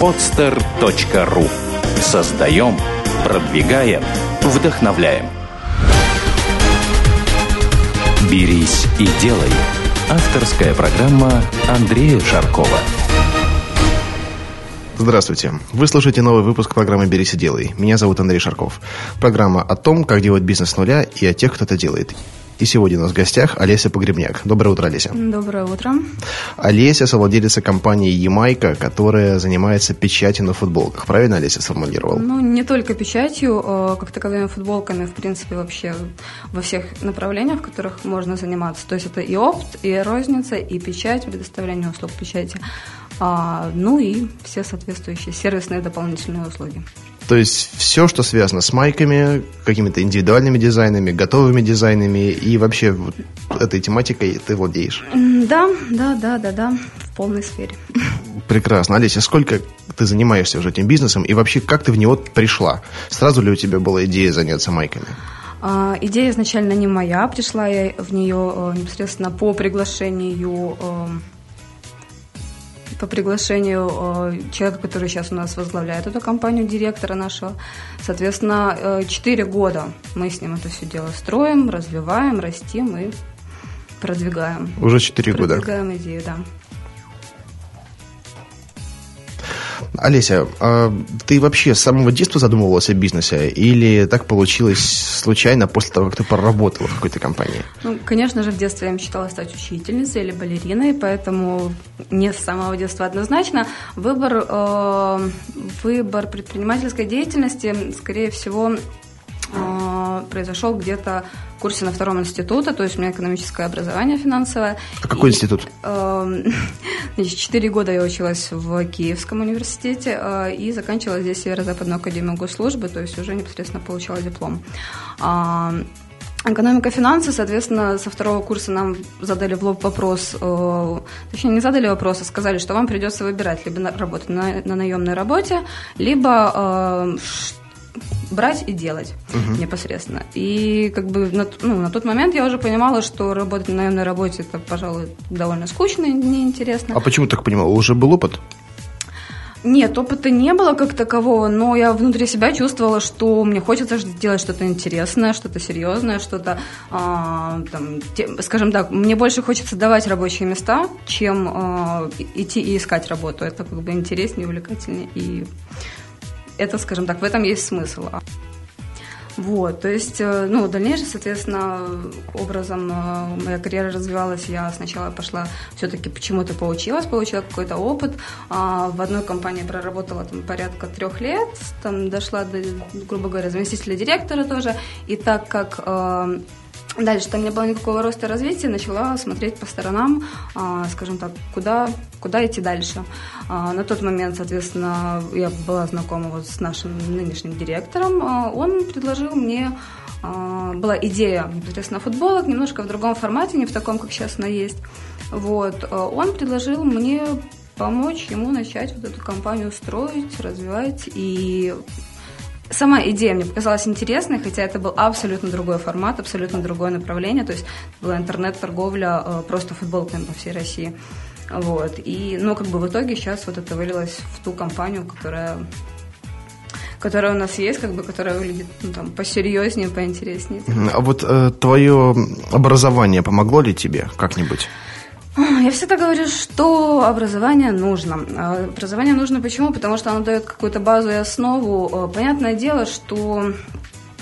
podster.ru Создаем, продвигаем, вдохновляем. «Берись и делай» – авторская программа Андрея Шаркова. Здравствуйте. Вы слушаете новый выпуск программы «Берись и делай». Меня зовут Андрей Шарков. Программа о том, как делать бизнес с нуля и о тех, кто это делает. И сегодня у нас в гостях Олеся Погребняк. Доброе утро, Олеся. Доброе утро. Олеся – совладелица компании «Ямайка», которая занимается печатью на футболках. Правильно Олеся сформулировал? Ну, не только печатью, а как таковыми футболками, в принципе, вообще во всех направлениях, в которых можно заниматься. То есть это и опт, и розница, и печать, предоставление услуг печати. А, ну и все соответствующие сервисные дополнительные услуги. То есть все, что связано с майками, какими-то индивидуальными дизайнами, готовыми дизайнами и вообще вот этой тематикой ты владеешь? Да, да, да, да, да, в полной сфере. Прекрасно. Олеся, сколько ты занимаешься уже этим бизнесом и вообще как ты в него пришла? Сразу ли у тебя была идея заняться майками? А, идея изначально не моя, пришла я в нее э, непосредственно по приглашению э, по приглашению э, человека, который сейчас у нас возглавляет эту компанию, директора нашего. Соответственно, э, 4 года мы с ним это все дело строим, развиваем, растим и продвигаем. Уже 4 года. Продвигаем идею, да. Олеся, а ты вообще с самого детства задумывалась о бизнесе или так получилось случайно после того, как ты поработала в какой-то компании? Ну, конечно же, в детстве я мечтала стать учительницей или балериной, поэтому не с самого детства однозначно. Выбор, э, выбор предпринимательской деятельности, скорее всего, э, произошел где-то курсе на втором институте, то есть у меня экономическое образование финансовое. А какой и, институт? Э, значит, четыре года я училась в Киевском университете э, и заканчивала здесь Северо-Западную академию госслужбы, то есть уже непосредственно получала диплом. Э, Экономика, финансы, соответственно, со второго курса нам задали в лоб вопрос, э, точнее, не задали вопрос, а сказали, что вам придется выбирать либо работать на, на наемной работе, либо э, брать и делать угу. непосредственно. И как бы на, ну, на тот момент я уже понимала, что работать на наемной работе это, пожалуй, довольно скучно и неинтересно. А почему так понимала? Уже был опыт? Нет, опыта не было как такового, но я внутри себя чувствовала, что мне хочется делать что-то интересное, что-то серьезное, что-то, а, там, те, скажем так, мне больше хочется давать рабочие места, чем а, идти и искать работу. Это как бы интереснее, увлекательнее и это, скажем так, в этом есть смысл. Вот, то есть, э, ну, дальнейшее, соответственно, образом э, моя карьера развивалась. Я сначала пошла все-таки почему-то поучилась, получила какой-то опыт. А, в одной компании проработала там порядка трех лет, там дошла до, грубо говоря, заместителя директора тоже. И так как э, Дальше там не было никакого роста развития, начала смотреть по сторонам, а, скажем так, куда, куда идти дальше. А, на тот момент, соответственно, я была знакома вот с нашим нынешним директором. А, он предложил мне была идея непосредственно футболок, немножко в другом формате, не в таком, как сейчас она есть. Вот. Он предложил мне помочь ему начать вот эту компанию строить, развивать. И сама идея мне показалась интересной, хотя это был абсолютно другой формат, абсолютно другое направление. То есть была интернет-торговля э, просто футболками по всей России. Вот. И, ну, как бы в итоге сейчас вот это вылилось в ту компанию, которая которая у нас есть, как бы, которая выглядит ну, там, посерьезнее, поинтереснее. А вот э, твое образование помогло ли тебе как-нибудь? Я всегда говорю, что образование нужно. А, образование нужно почему? Потому что оно дает какую-то базу и основу. А, понятное дело, что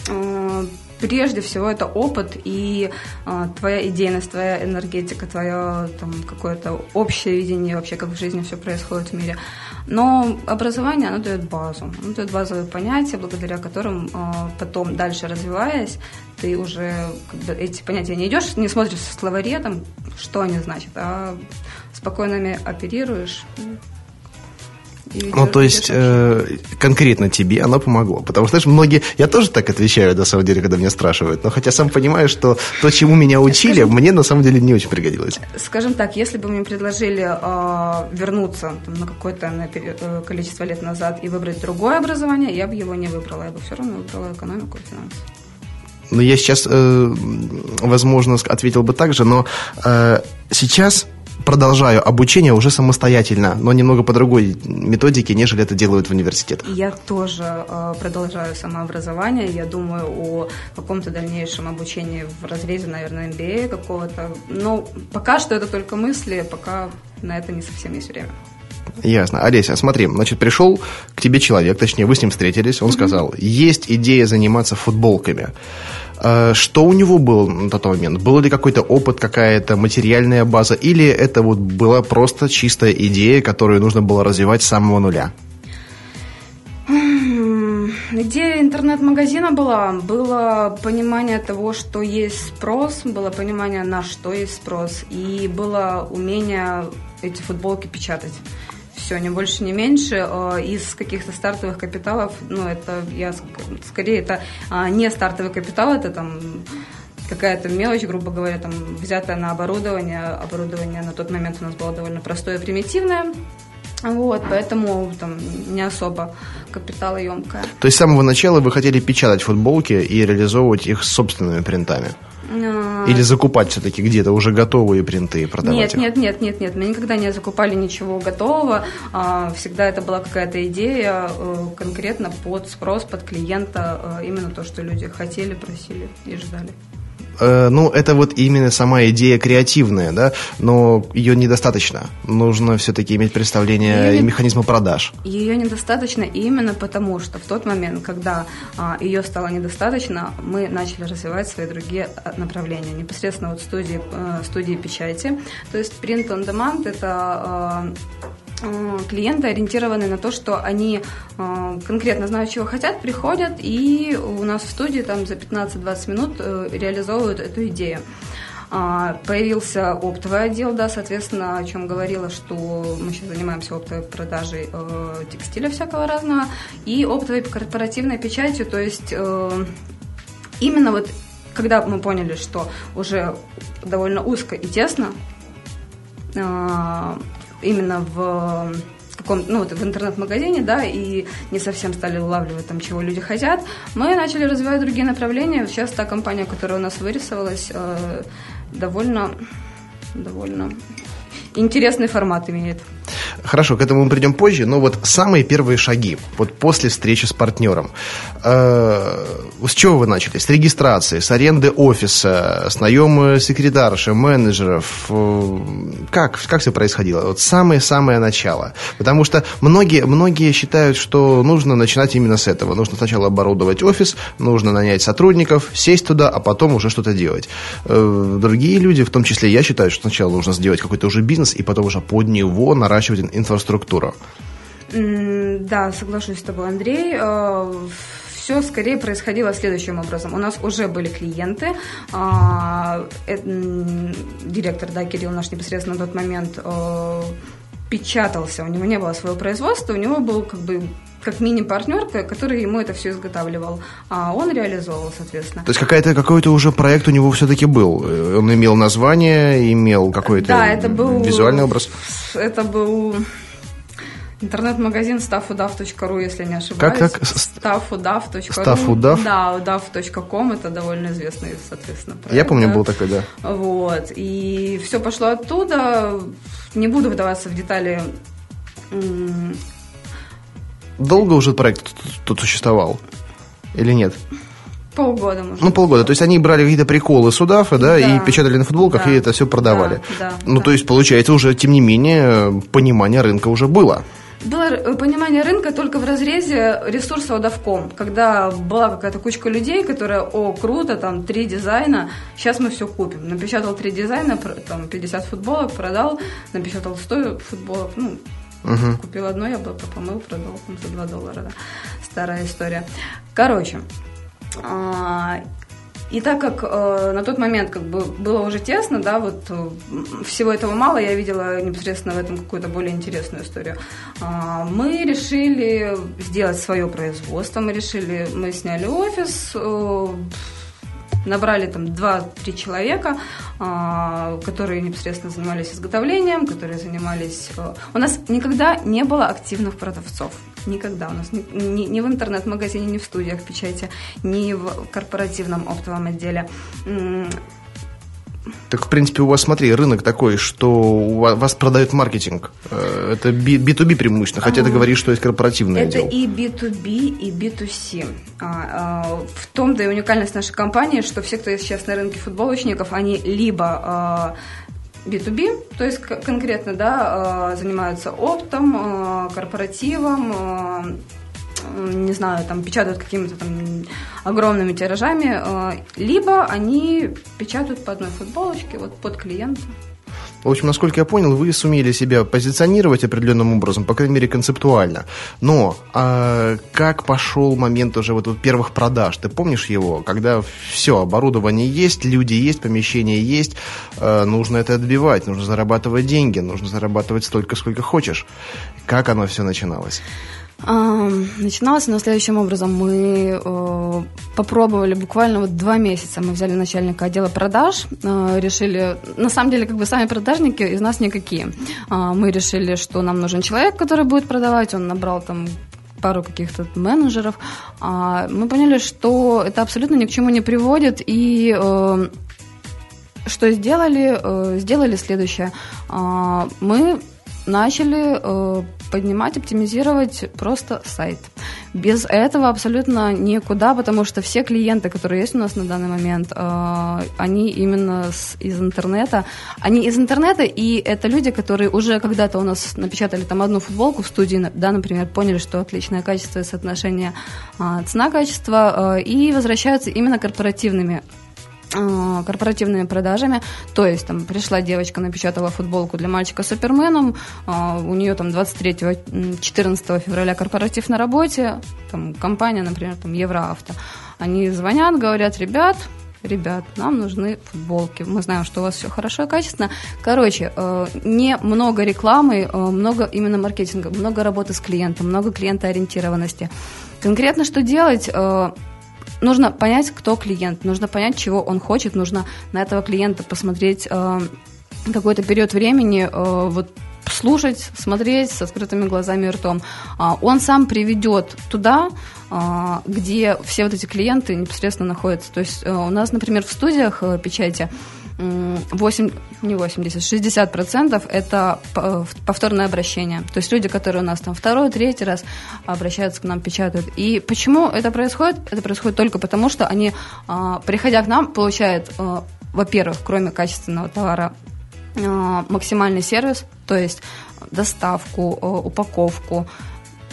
а, прежде всего это опыт и э, твоя идейность, твоя энергетика, твое там какое-то общее видение вообще, как в жизни все происходит в мире. Но образование, оно дает базу, оно дает базовые понятия, благодаря которым э, потом, дальше развиваясь, ты уже бы, эти понятия не идешь, не смотришь в словаре, там, что они значат, а спокойно ими оперируешь, ну, то есть, э, конкретно тебе оно помогло. Потому что, знаешь, многие... Я тоже так отвечаю, на самом деле, когда меня спрашивают. Но хотя сам понимаю, что то, чему меня учили, скажем, мне на самом деле не очень пригодилось. Скажем так, если бы мне предложили э, вернуться там, на какое-то на, э, количество лет назад и выбрать другое образование, я бы его не выбрала. Я бы все равно выбрала экономику и финансы. Ну, я сейчас, э, возможно, ответил бы так же, но э, сейчас продолжаю обучение уже самостоятельно, но немного по другой методике, нежели это делают в университет. Я тоже э, продолжаю самообразование. Я думаю о каком-то дальнейшем обучении в разрезе, наверное, MBA какого-то. Но пока что это только мысли, пока на это не совсем есть время. Ясно. Олеся, смотри, значит, пришел к тебе человек, точнее, вы с ним встретились, он сказал, есть идея заниматься футболками. Э, что у него было на тот момент? Был ли какой-то опыт, какая-то материальная база, или это вот была просто чистая идея, которую нужно было развивать с самого нуля? Идея интернет-магазина была, было понимание того, что есть спрос, было понимание, на что есть спрос, и было умение эти футболки печатать все, не больше, не меньше. Э, из каких-то стартовых капиталов, ну, это я скорее это а, не стартовый капитал, это там какая-то мелочь, грубо говоря, там взятая на оборудование. Оборудование на тот момент у нас было довольно простое и примитивное. Вот, поэтому там не особо капиталоемкая. То есть с самого начала вы хотели печатать футболки и реализовывать их собственными принтами? А. Или закупать все-таки где-то уже готовые принты и продавать нет, их? Нет, нет, нет, нет. Мы никогда не закупали ничего готового. А, всегда это была какая-то идея э, конкретно под спрос, под клиента. Э, именно то, что люди хотели, просили и ждали. Э, ну, это вот именно сама идея креативная, да, но ее недостаточно. Нужно все-таки иметь представление ее механизма продаж. Ее недостаточно именно потому, что в тот момент, когда а, ее стало недостаточно, мы начали развивать свои другие а, направления. Непосредственно вот студии, а, студии печати, то есть print on demand – это Э, клиенты ориентированы на то, что они э, конкретно знают, чего хотят, приходят и у нас в студии там за 15-20 минут э, реализовывают эту идею. А, появился оптовый отдел, да, соответственно, о чем говорила, что мы сейчас занимаемся оптовой продажей э, текстиля всякого разного и оптовой корпоративной печатью, то есть э, именно вот когда мы поняли, что уже довольно узко и тесно, э, именно в каком ну, вот в интернет-магазине, да, и не совсем стали улавливать там, чего люди хотят, мы начали развивать другие направления. Сейчас та компания, которая у нас вырисовалась, э, довольно, довольно интересный формат имеет. Хорошо, к этому мы придем позже, но вот самые первые шаги, вот после встречи с партнером. Э, с чего вы начали? С регистрации, с аренды офиса, с наема секретарши, менеджеров? Э, как, как все происходило? Вот самое-самое начало. Потому что многие, многие считают, что нужно начинать именно с этого. Нужно сначала оборудовать офис, нужно нанять сотрудников, сесть туда, а потом уже что-то делать. Э, другие люди, в том числе я считаю, что сначала нужно сделать какой-то уже бизнес, и потом уже под него наращивать инфраструктуру. Да, соглашусь с тобой, Андрей э, все скорее происходило следующим образом. У нас уже были клиенты, а, директор, да, Кирилл наш непосредственно на тот момент э, печатался, у него не было своего производства, у него был как бы как мини-партнер, который ему это все изготавливал, а он реализовывал, соответственно. То есть какая-то, какой-то уже проект у него все-таки был? Он имел название, имел какой-то да, это был, визуальный образ? Это был Интернет-магазин staffudav.ru, если не ошибаюсь. Как так? staffudav.ru. Staffudav? Да, udav.com, это довольно известный, соответственно, проект. Я помню, был такой, да. Вот, и все пошло оттуда. Не буду вдаваться в детали. Долго уже проект тут, существовал? Или нет? Полгода, может. Ну, полгода. То есть они брали какие-то приколы с Удафа, да, да, и печатали на футболках, да. и это все продавали. Да, да, ну, да. то есть, получается, уже, тем не менее, понимание рынка уже было было э, понимание рынка только в разрезе ресурса Удавком, когда была какая-то кучка людей, которая, о, круто, там, три дизайна, сейчас мы все купим. Напечатал три дизайна, там, 50 футболок, продал, напечатал 100 футболок, ну, угу. купил одно яблоко, помыл, продал там, за 2 доллара, да. старая история. Короче, а, и так как э, на тот момент как бы было уже тесно, да, вот э, всего этого мало, я видела непосредственно в этом какую-то более интересную историю. Э, мы решили сделать свое производство, мы решили, мы сняли офис, э, набрали там 2-3 человека, э, которые непосредственно занимались изготовлением, которые занимались... Э, у нас никогда не было активных продавцов. Никогда у нас ни, ни, ни в интернет-магазине, ни в студиях печати, ни в корпоративном оптовом отделе. Так, в принципе, у вас, смотри, рынок такой, что у вас продают маркетинг. Э, это B2B преимущественно, хотя ты говоришь, что есть корпоративный Это отдел. и B2B, и B2C. А, а, в том-то и уникальность нашей компании, что все, кто есть сейчас на рынке футболочников, они либо а, B2B, то есть конкретно да, занимаются оптом, корпоративом, не знаю, там печатают какими-то там огромными тиражами, э, либо они печатают по одной футболочке вот под клиента. В общем, насколько я понял, вы сумели себя позиционировать определенным образом, по крайней мере, концептуально. Но а как пошел момент уже вот первых продаж? Ты помнишь его? Когда все, оборудование есть, люди есть, помещение есть, э, нужно это отбивать, нужно зарабатывать деньги, нужно зарабатывать столько, сколько хочешь. Как оно все начиналось? Начиналось оно следующим образом. Мы э, попробовали буквально вот два месяца. Мы взяли начальника отдела продаж, э, решили... На самом деле, как бы сами продажники из нас никакие. Э, мы решили, что нам нужен человек, который будет продавать. Он набрал там пару каких-то менеджеров. А мы поняли, что это абсолютно ни к чему не приводит. И э, что сделали? Сделали следующее. Э, мы начали поднимать, оптимизировать просто сайт. Без этого абсолютно никуда, потому что все клиенты, которые есть у нас на данный момент, э, они именно из интернета. Они из интернета, и это люди, которые уже когда-то у нас напечатали там одну футболку в студии, да, например, поняли, что отличное качество и соотношение э, цена-качество, э, и возвращаются именно корпоративными корпоративными продажами. То есть там пришла девочка, напечатала футболку для мальчика Суперменом, э, у нее там 23-14 февраля корпоратив на работе, там компания, например, там Евроавто. Они звонят, говорят, ребят, ребят, нам нужны футболки. Мы знаем, что у вас все хорошо и качественно. Короче, э, не много рекламы, много именно маркетинга, много работы с клиентом, много клиентоориентированности. Конкретно что делать? Нужно понять, кто клиент, нужно понять, чего он хочет, нужно на этого клиента посмотреть э, какой-то период времени, э, вот слушать, смотреть с открытыми глазами и ртом. А, он сам приведет туда, а, где все вот эти клиенты непосредственно находятся. То есть э, у нас, например, в студиях э, печати 8, не 80, 60 процентов это повторное обращение. То есть люди, которые у нас там второй, третий раз обращаются к нам, печатают. И почему это происходит? Это происходит только потому, что они, а, приходя к нам, получают, а, во-первых, кроме качественного товара, а, максимальный сервис, то есть доставку, упаковку,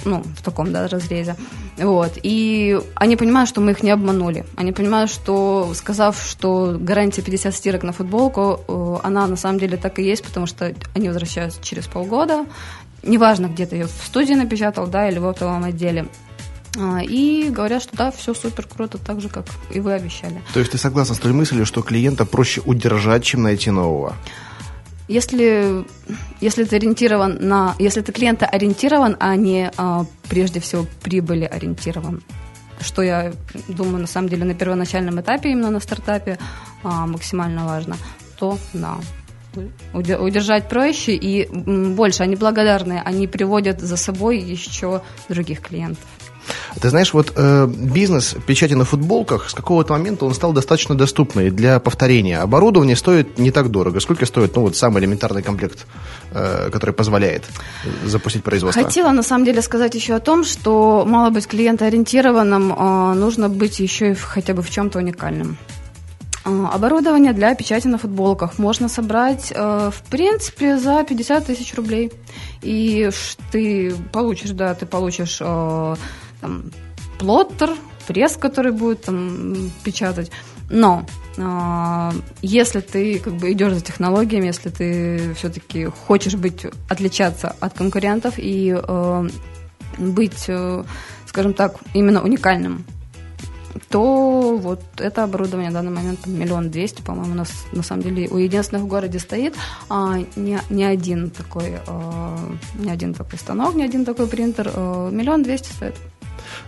ну, в таком, да, разрезе. Вот. И они понимают, что мы их не обманули. Они понимают, что, сказав, что гарантия 50 стирок на футболку, э, она на самом деле так и есть, потому что они возвращаются через полгода. Неважно, где ты ее в студии напечатал, да, или в оптовом отделе. А, и говорят, что да, все супер круто, так же, как и вы обещали. То есть ты согласна с той мыслью, что клиента проще удержать, чем найти нового? Если, если ты ориентирован на, если ты клиента ориентирован, а не а, прежде всего прибыли ориентирован, что я думаю на самом деле на первоначальном этапе именно на стартапе а, максимально важно, то да, удержать проще и больше. Они благодарные, они приводят за собой еще других клиентов. Ты знаешь, вот э, бизнес печати на футболках с какого-то момента он стал достаточно доступный для повторения. Оборудование стоит не так дорого. Сколько стоит, ну вот самый элементарный комплект, э, который позволяет запустить производство? Хотела на самом деле сказать еще о том, что мало быть клиентоориентированным, э, нужно быть еще и в, хотя бы в чем-то уникальным. Э, оборудование для печати на футболках можно собрать, э, в принципе, за 50 тысяч рублей. И ты получишь, да, ты получишь э, там, плоттер, пресс, который будет там печатать. Но э, если ты как бы идешь за технологиями, если ты все-таки хочешь быть отличаться от конкурентов и э, быть, э, скажем так, именно уникальным, то вот это оборудование на данный момент миллион двести, по-моему, у нас на самом деле у единственных в городе стоит а, не, не один такой, а, не один такой станок, не один такой принтер, миллион двести стоит.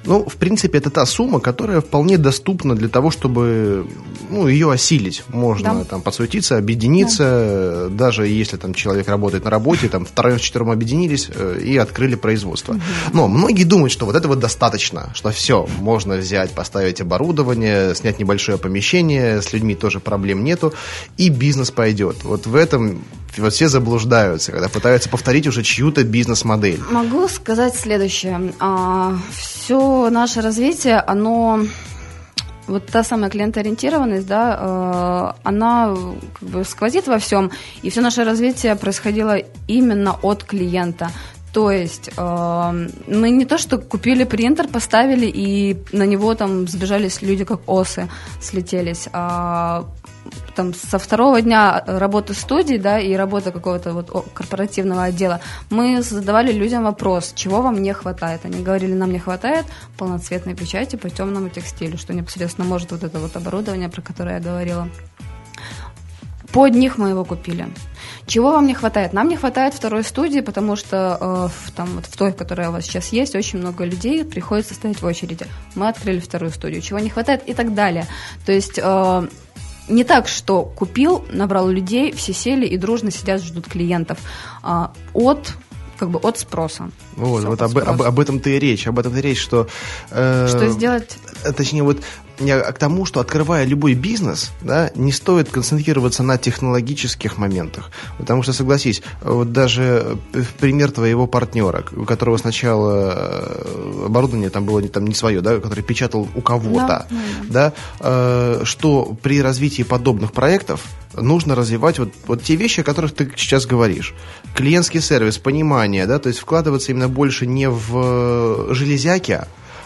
Ну, в принципе, это та сумма, которая вполне доступна для того, чтобы ну, ее осилить. Можно да. там подсуетиться, объединиться, да. даже если там человек работает на работе, там втроем с четвером объединились э, и открыли производство. Угу. Но многие думают, что вот этого достаточно, что все, можно взять, поставить оборудование, снять небольшое помещение, с людьми тоже проблем нету, и бизнес пойдет. Вот в этом вот все заблуждаются, когда пытаются повторить уже чью-то бизнес-модель. Могу сказать следующее. А, все наше развитие, оно вот та самая клиентоориентированность, да, э, она как бы сквозит во всем, и все наше развитие происходило именно от клиента. То есть э, мы не то, что купили принтер, поставили, и на него там сбежались люди, как осы, слетелись, а там со второго дня работы студии, да, и работы какого-то вот корпоративного отдела, мы задавали людям вопрос, чего вам не хватает. Они говорили, нам не хватает полноцветной печати по темному текстилю, что непосредственно может вот это вот оборудование, про которое я говорила. Под них мы его купили. Чего вам не хватает? Нам не хватает второй студии, потому что э, в, там, вот в той, которая у вас сейчас есть, очень много людей, приходится стоять в очереди. Мы открыли вторую студию. Чего не хватает и так далее. То есть э, не так, что купил, набрал людей, все сели и дружно сидят, ждут клиентов. А, от как бы от спроса. Вот, вот об, об, об этом-то и речь. Об этом-то и речь, что... Э, что сделать? Точнее, вот к тому, что открывая любой бизнес, да, не стоит концентрироваться на технологических моментах. Потому что, согласись, вот даже э, пример твоего партнера, у которого сначала э, оборудование там было там не свое, да, который печатал у кого-то, да, да, э, что при развитии подобных проектов нужно развивать вот, вот те вещи, о которых ты сейчас говоришь. Клиентский сервис, понимание, да, то есть вкладываться именно больше не в железяки,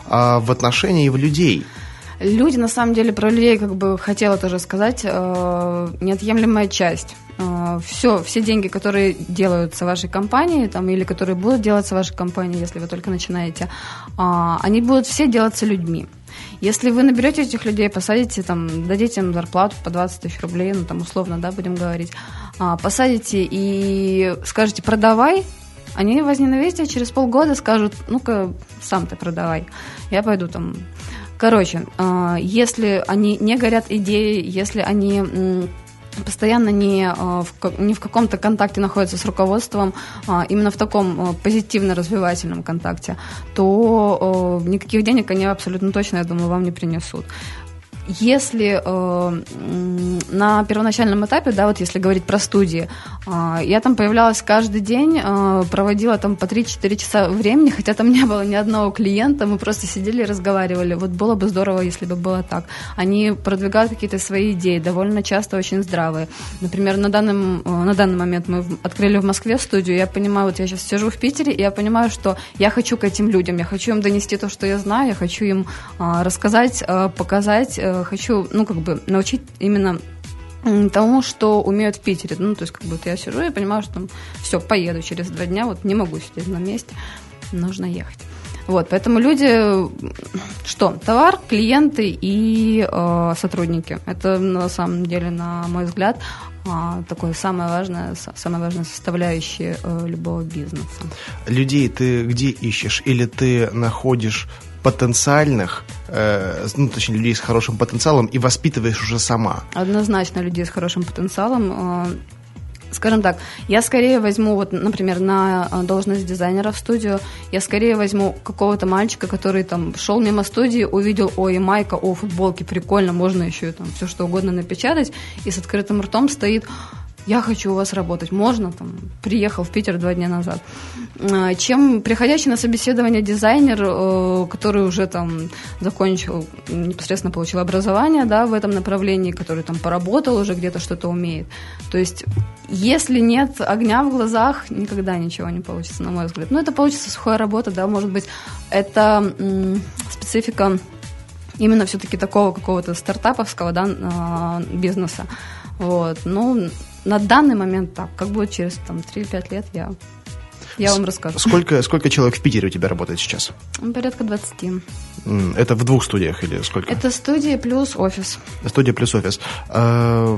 а в отношения и в людей. Люди, на самом деле, про людей, как бы хотела тоже сказать, э, неотъемлемая часть. Э, все, все деньги, которые делаются вашей компании, там, или которые будут делаться вашей компании, если вы только начинаете, э, они будут все делаться людьми. Если вы наберете этих людей, посадите, там, дадите им зарплату по 20 тысяч рублей, ну, там, условно, да, будем говорить, посадите и скажете, продавай, они возненавидят, через полгода скажут, ну-ка, сам ты продавай. Я пойду там Короче, а, если они не горят идеей, если они постоянно не а, в, не в каком-то контакте находятся с руководством, а, именно в таком позитивно-развивательном контакте, то никаких денег они абсолютно точно, я думаю, вам не принесут. Если э, на первоначальном этапе, да, вот если говорить про студии, э, я там появлялась каждый день, э, проводила там по 3-4 часа времени, хотя там не было ни одного клиента, мы просто сидели и разговаривали. Вот было бы здорово, если бы было так. Они продвигают какие-то свои идеи, довольно часто очень здравые. Например, на, данном, э, на данный момент мы открыли в Москве студию, я понимаю, вот я сейчас сижу в Питере, и я понимаю, что я хочу к этим людям, я хочу им донести то, что я знаю, я хочу им э, рассказать, э, показать, э, хочу, ну, как бы научить именно тому, что умеют в Питере. Ну, то есть, как бы вот я сижу и понимаю, что там, все, поеду через два дня, вот не могу сидеть на месте, нужно ехать. Вот, поэтому люди, что, товар, клиенты и э, сотрудники. Это на самом деле, на мой взгляд, э, такое самое важное, самая важная составляющая э, любого бизнеса. Людей ты где ищешь? Или ты находишь потенциальных, э, ну, точнее, людей с хорошим потенциалом и воспитываешь уже сама? Однозначно людей с хорошим потенциалом. Э, скажем так, я скорее возьму, вот, например, на э, должность дизайнера в студию, я скорее возьму какого-то мальчика, который там шел мимо студии, увидел, ой, майка, о, футболки, прикольно, можно еще там все что угодно напечатать, и с открытым ртом стоит, я хочу у вас работать, можно, там, приехал в Питер два дня назад. А, чем приходящий на собеседование дизайнер, э, который уже там закончил, непосредственно получил образование, да, в этом направлении, который там поработал уже где-то что-то умеет. То есть, если нет огня в глазах, никогда ничего не получится, на мой взгляд. Ну, это получится сухая работа, да, может быть, это специфика именно все-таки такого какого-то стартаповского да, а, бизнеса. Вот. Ну, на данный момент так. Как будет через там, 3-5 лет, я, я вам расскажу. Сколько, сколько человек в Питере у тебя работает сейчас? Порядка 20. Это в двух студиях или сколько? Это студия плюс офис. Студия плюс офис. А,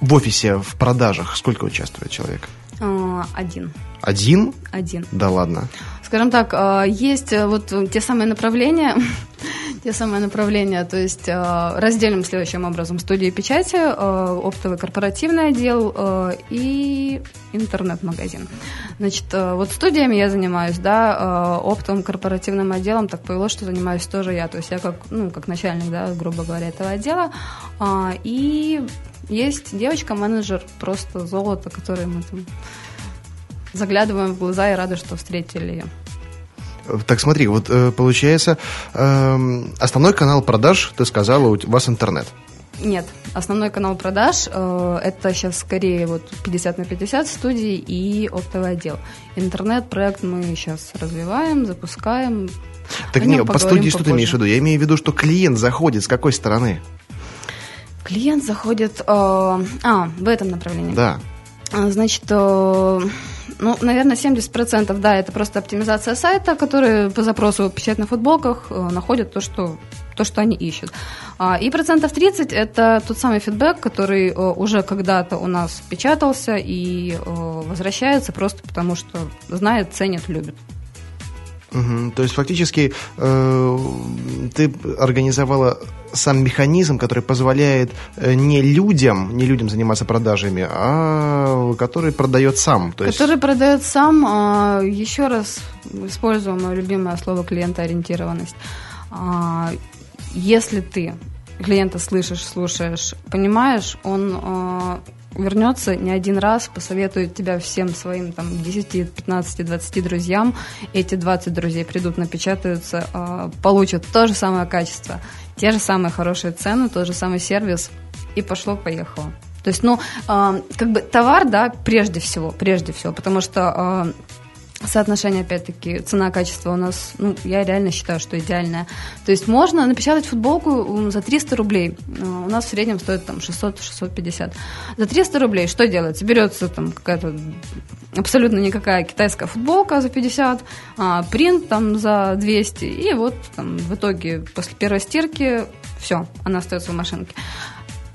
в офисе, в продажах сколько участвует человек? А, один. Один? Один. Да ладно. Скажем так, э, есть э, вот те самые направления, те самые направления, то есть э, разделим следующим образом студии печати, оптовый корпоративный отдел и интернет-магазин. Значит, вот студиями я занимаюсь, да, оптовым корпоративным отделом, так повелось, что занимаюсь тоже я, то есть я как, ну, как начальник, да, грубо говоря, этого отдела, и есть девочка-менеджер, просто золото, которое мы там заглядываем в глаза и рады, что встретили ее. Так смотри, вот э, получается, эм, основной канал продаж, ты сказала, у вас интернет. Нет, основной канал продаж э, это сейчас скорее вот 50 на 50 студии и оптовый отдел. Интернет-проект мы сейчас развиваем, запускаем. Так нет, по студии что ты имеешь в виду? Я имею в виду, что клиент заходит с какой стороны? Клиент заходит... Э, а, в этом направлении. Да. А, значит, э, ну, наверное, 70% да, это просто оптимизация сайта, который по запросу печать на футболках э, находит то, что то, что они ищут. А, и процентов 30 это тот самый фидбэк, который э, уже когда-то у нас печатался и возвращается просто потому, что знает, ценит, любит. Угу. То есть фактически э, ты организовала сам механизм, который позволяет э, не людям, не людям заниматься продажами, а который продает сам. То есть... Который продает сам. А, еще раз использую мое любимое слово клиентоориентированность. А, если ты клиента слышишь, слушаешь, понимаешь, он а, вернется не один раз, посоветует тебя всем своим там 10, 15, 20 друзьям. Эти 20 друзей придут, напечатаются, э, получат то же самое качество, те же самые хорошие цены, тот же самый сервис, и пошло-поехало. То есть, ну, э, как бы товар, да, прежде всего, прежде всего, потому что э, соотношение, опять-таки, цена-качество у нас, ну, я реально считаю, что идеальное. То есть можно напечатать футболку за 300 рублей. Э, у нас в среднем стоит там 600-650. За 300 рублей что делается? Берется там какая-то абсолютно никакая китайская футболка за 50, а, принт там за 200, и вот там в итоге после первой стирки все, она остается в машинке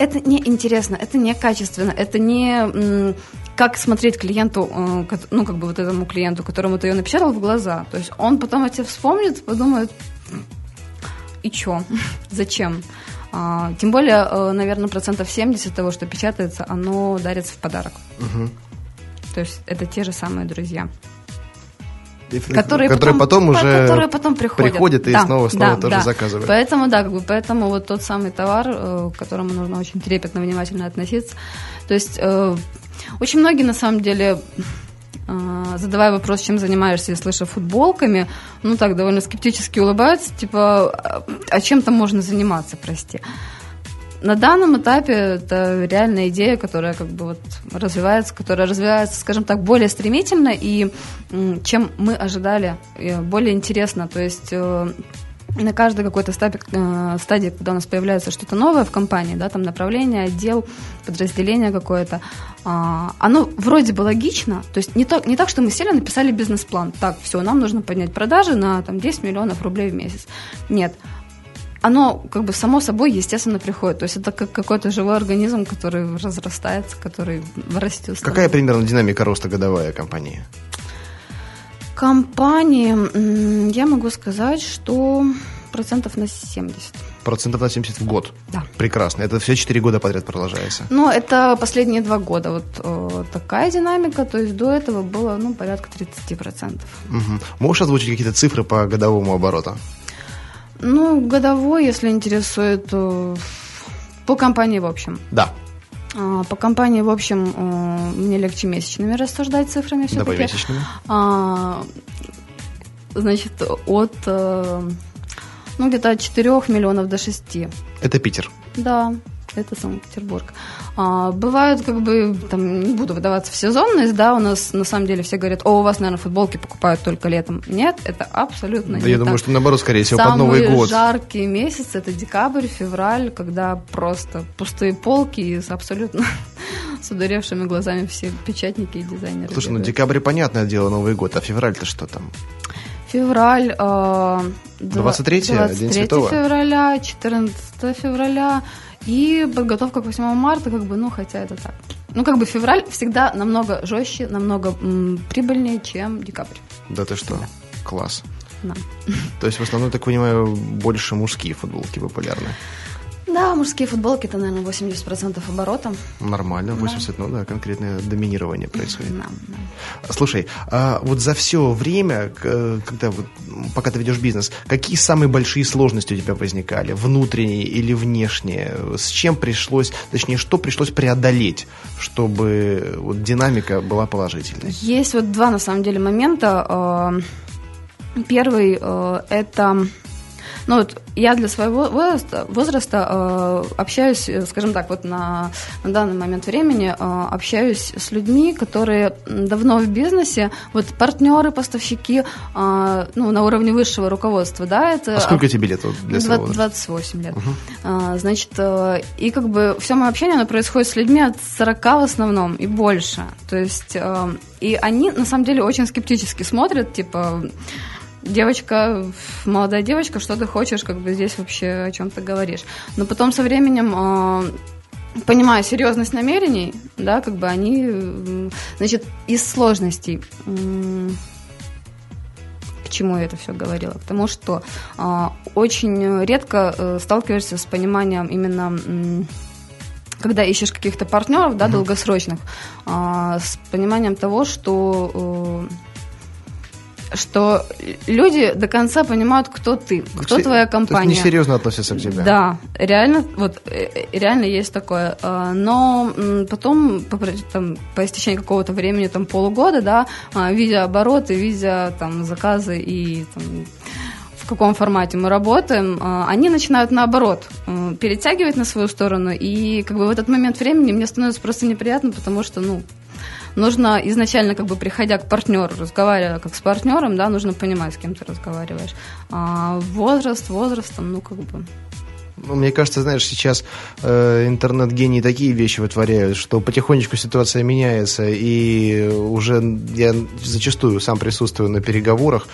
это не интересно, это не качественно, это не как смотреть клиенту, э, ну, как бы вот этому клиенту, которому ты ее напечатал в глаза. То есть он потом о тебе вспомнит, подумает, и чё, зачем? А, тем более, э, наверное, процентов 70 того, что печатается, оно дарится в подарок. Угу. То есть это те же самые друзья которые, которые потом, потом уже которые потом приходят, приходят и да, снова снова да, тоже да. заказывают. Поэтому да, как бы поэтому вот тот самый товар, э, к которому нужно очень трепетно, внимательно относиться. То есть э, очень многие на самом деле э, задавая вопрос, чем занимаешься, слыша футболками, ну так довольно скептически улыбаются, типа, а, а чем там можно заниматься, прости на данном этапе это реальная идея, которая как бы вот развивается, которая развивается, скажем так, более стремительно и чем мы ожидали, более интересно. То есть э, на каждой какой-то стадии, э, стадии, когда у нас появляется что-то новое в компании, да, там направление, отдел, подразделение какое-то, а, оно вроде бы логично, то есть не, то, не так, что мы сели, написали бизнес-план, так, все, нам нужно поднять продажи на там, 10 миллионов рублей в месяц. Нет, оно как бы само собой естественно приходит. То есть это как какой-то живой организм, который разрастается, который растет. Какая примерно динамика роста годовая компании? Компании, я могу сказать, что процентов на 70. Процентов на 70 в год? Да. Прекрасно. Это все 4 года подряд продолжается? Ну, это последние два года. Вот э, такая динамика. То есть до этого было, ну, порядка 30%. Угу. Можешь озвучить какие-то цифры по годовому обороту? Ну, годовой, если интересует, по компании в общем. Да. А, по компании, в общем, э, мне легче месячными рассуждать цифрами все-таки. Да, месячными. А, значит, от, э, ну, где-то от 4 миллионов до 6. Это Питер? Да это Санкт-Петербург. А, бывают, как бы, там, не буду выдаваться в сезонность, да, у нас на самом деле все говорят, о, у вас, наверное, футболки покупают только летом. Нет, это абсолютно да не я так. думаю, что наоборот, скорее всего, Самый под Новый год. жаркий месяц – это декабрь, февраль, когда просто пустые полки и с абсолютно с удуревшими глазами все печатники и дизайнеры. Слушай, ну декабрь, понятное дело, Новый год, а февраль-то что там? Февраль. Э, 23, 23 День Святого. февраля, 14 февраля. И подготовка к 8 марта, как бы, ну, хотя это так. Ну, как бы февраль всегда намного жестче, намного м, прибыльнее, чем декабрь. Да ты что? Да. Класс. Да. То есть, в основном, так понимаю, больше мужские футболки популярны. Да, мужские футболки это, наверное, 80% оборота. Нормально, 80, да. ну да, конкретное доминирование происходит. Да, да. Слушай, а вот за все время, когда вот, пока ты ведешь бизнес, какие самые большие сложности у тебя возникали, внутренние или внешние? С чем пришлось, точнее, что пришлось преодолеть, чтобы вот динамика была положительной? Есть вот два, на самом деле, момента. Э, первый э, – это ну вот я для своего возраста, возраста э, общаюсь, э, скажем так, вот на, на данный момент времени э, общаюсь с людьми, которые давно в бизнесе, вот партнеры, поставщики, э, ну, на уровне высшего руководства, да, это... А сколько тебе лет для 20, 28 лет. Угу. Э, значит, э, и как бы все мое общение, оно происходит с людьми от 40 в основном и больше. То есть, э, и они, на самом деле, очень скептически смотрят, типа девочка, молодая девочка, что ты хочешь, как бы здесь вообще о чем ты говоришь. Но потом со временем э, понимая серьезность намерений, да, как бы они, значит, из сложностей к чему я это все говорила? К тому, что э, очень редко э, сталкиваешься с пониманием именно э, когда ищешь каких-то партнеров, да, mm-hmm. долгосрочных, э, с пониманием того, что э, что люди до конца понимают, кто ты, кто Все, твоя компания. То есть несерьезно относятся к тебе. Да, реально, вот э, э, реально есть такое. А, но потом, по, там, по истечении какого-то времени, там полугода, да, а, видя обороты, видя там заказы и там, в каком формате мы работаем, а, они начинают наоборот э, перетягивать на свою сторону, и как бы в этот момент времени мне становится просто неприятно, потому что, ну, нужно изначально, как бы приходя к партнеру, разговаривая как с партнером, да, нужно понимать, с кем ты разговариваешь. А возраст, возрастом, ну, как бы ну, мне кажется, знаешь, сейчас э, интернет-гении такие вещи вытворяют, что потихонечку ситуация меняется, и уже я зачастую сам присутствую на переговорах,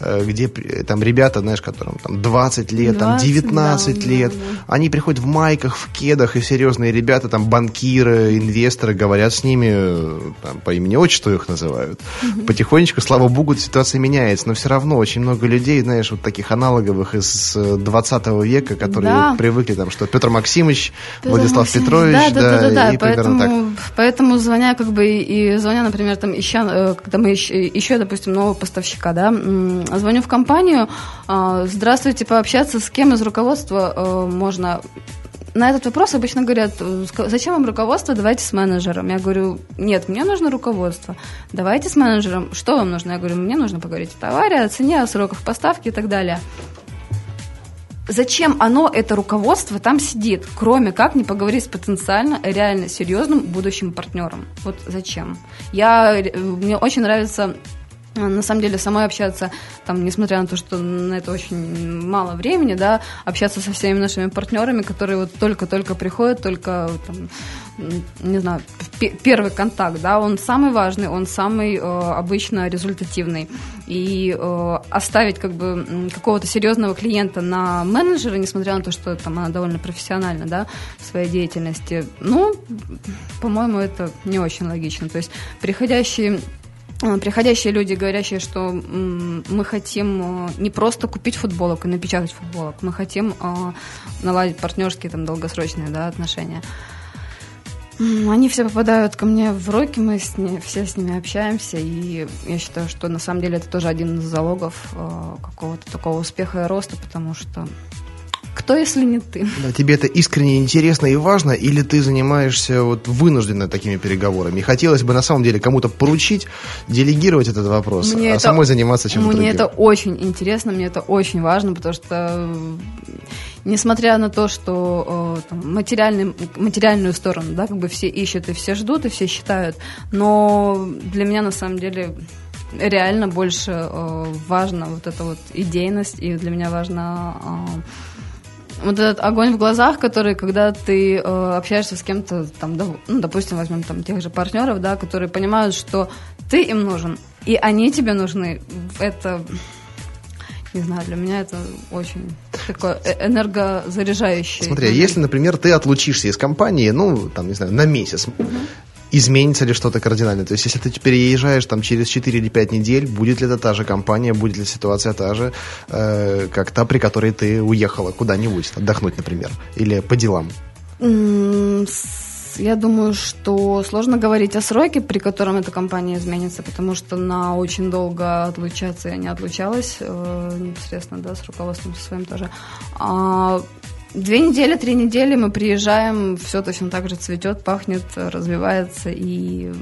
где там ребята, знаешь, которым там 20 лет, 20, там 19 да, лет, да, да. они приходят в майках, в кедах, и серьезные ребята, там банкиры, инвесторы, говорят с ними, э, там, по имени отчеству их называют. Угу. Потихонечку, слава богу, ситуация меняется, но все равно очень много людей, знаешь, вот таких аналоговых из 20 э, века, которые да привыкли, там, что Петр Максимович, Петр Владислав Максимович, Петрович, да, да, да, да, да, и поэтому, так. Поэтому звоня, как бы, и звоня, например, там, ища, э, когда мы ищем, ищу, допустим, нового поставщика, да, звоню в компанию, а, здравствуйте, пообщаться с кем из руководства э, можно на этот вопрос обычно говорят, э, зачем вам руководство, давайте с менеджером. Я говорю, нет, мне нужно руководство, давайте с менеджером. Что вам нужно? Я говорю, мне нужно поговорить о товаре, о цене, о сроках поставки и так далее зачем оно, это руководство, там сидит, кроме как не поговорить с потенциально реально серьезным будущим партнером. Вот зачем? Я, э, мне очень нравится на самом деле самой общаться, там, несмотря на то, что на это очень мало времени, да, общаться со всеми нашими партнерами, которые вот только-только приходят, только там, не знаю, первый контакт, да, он самый важный, он самый э, обычно результативный. И э, оставить как бы какого-то серьезного клиента на менеджера, несмотря на то, что там она довольно профессиональна, да, в своей деятельности, ну, по-моему, это не очень логично. То есть приходящие приходящие люди, говорящие, что мы хотим э, не просто купить футболок и напечатать футболок, мы хотим э, наладить партнерские там долгосрочные да, отношения. Они все попадают ко мне в руки, мы с ней, все с ними общаемся, и я считаю, что на самом деле это тоже один из залогов э, какого-то такого успеха и роста, потому что кто, если не ты? Да, тебе это искренне интересно и важно, или ты занимаешься вот вынужденно такими переговорами? И хотелось бы на самом деле кому-то поручить, делегировать этот вопрос, мне а это, самой заниматься чем-то Мне другим. это очень интересно, мне это очень важно, потому что несмотря на то, что э, там, материальный, материальную сторону, да, как бы все ищут и все ждут, и все считают, но для меня на самом деле реально больше э, важна вот эта вот идейность, и для меня важно э, вот этот огонь в глазах, который, когда ты э, общаешься с кем-то, там, ну, допустим, возьмем там тех же партнеров, да, которые понимают, что ты им нужен, и они тебе нужны, это не знаю, для меня это очень такое э, энергозаряжающее. Смотри, а если, например, ты отлучишься из компании, ну, там, не знаю, на месяц, угу. Изменится ли что-то кардинально? То есть, если ты переезжаешь там через 4 или 5 недель, будет ли это та же компания, будет ли ситуация та же, э, как та, при которой ты уехала куда-нибудь, отдохнуть, например, или по делам? Я думаю, что сложно говорить о сроке, при котором эта компания изменится, потому что на очень долго отлучаться я не отлучалась э, непосредственно, да, с руководством своим тоже. А Две недели, три недели мы приезжаем, все точно так же цветет, пахнет, развивается и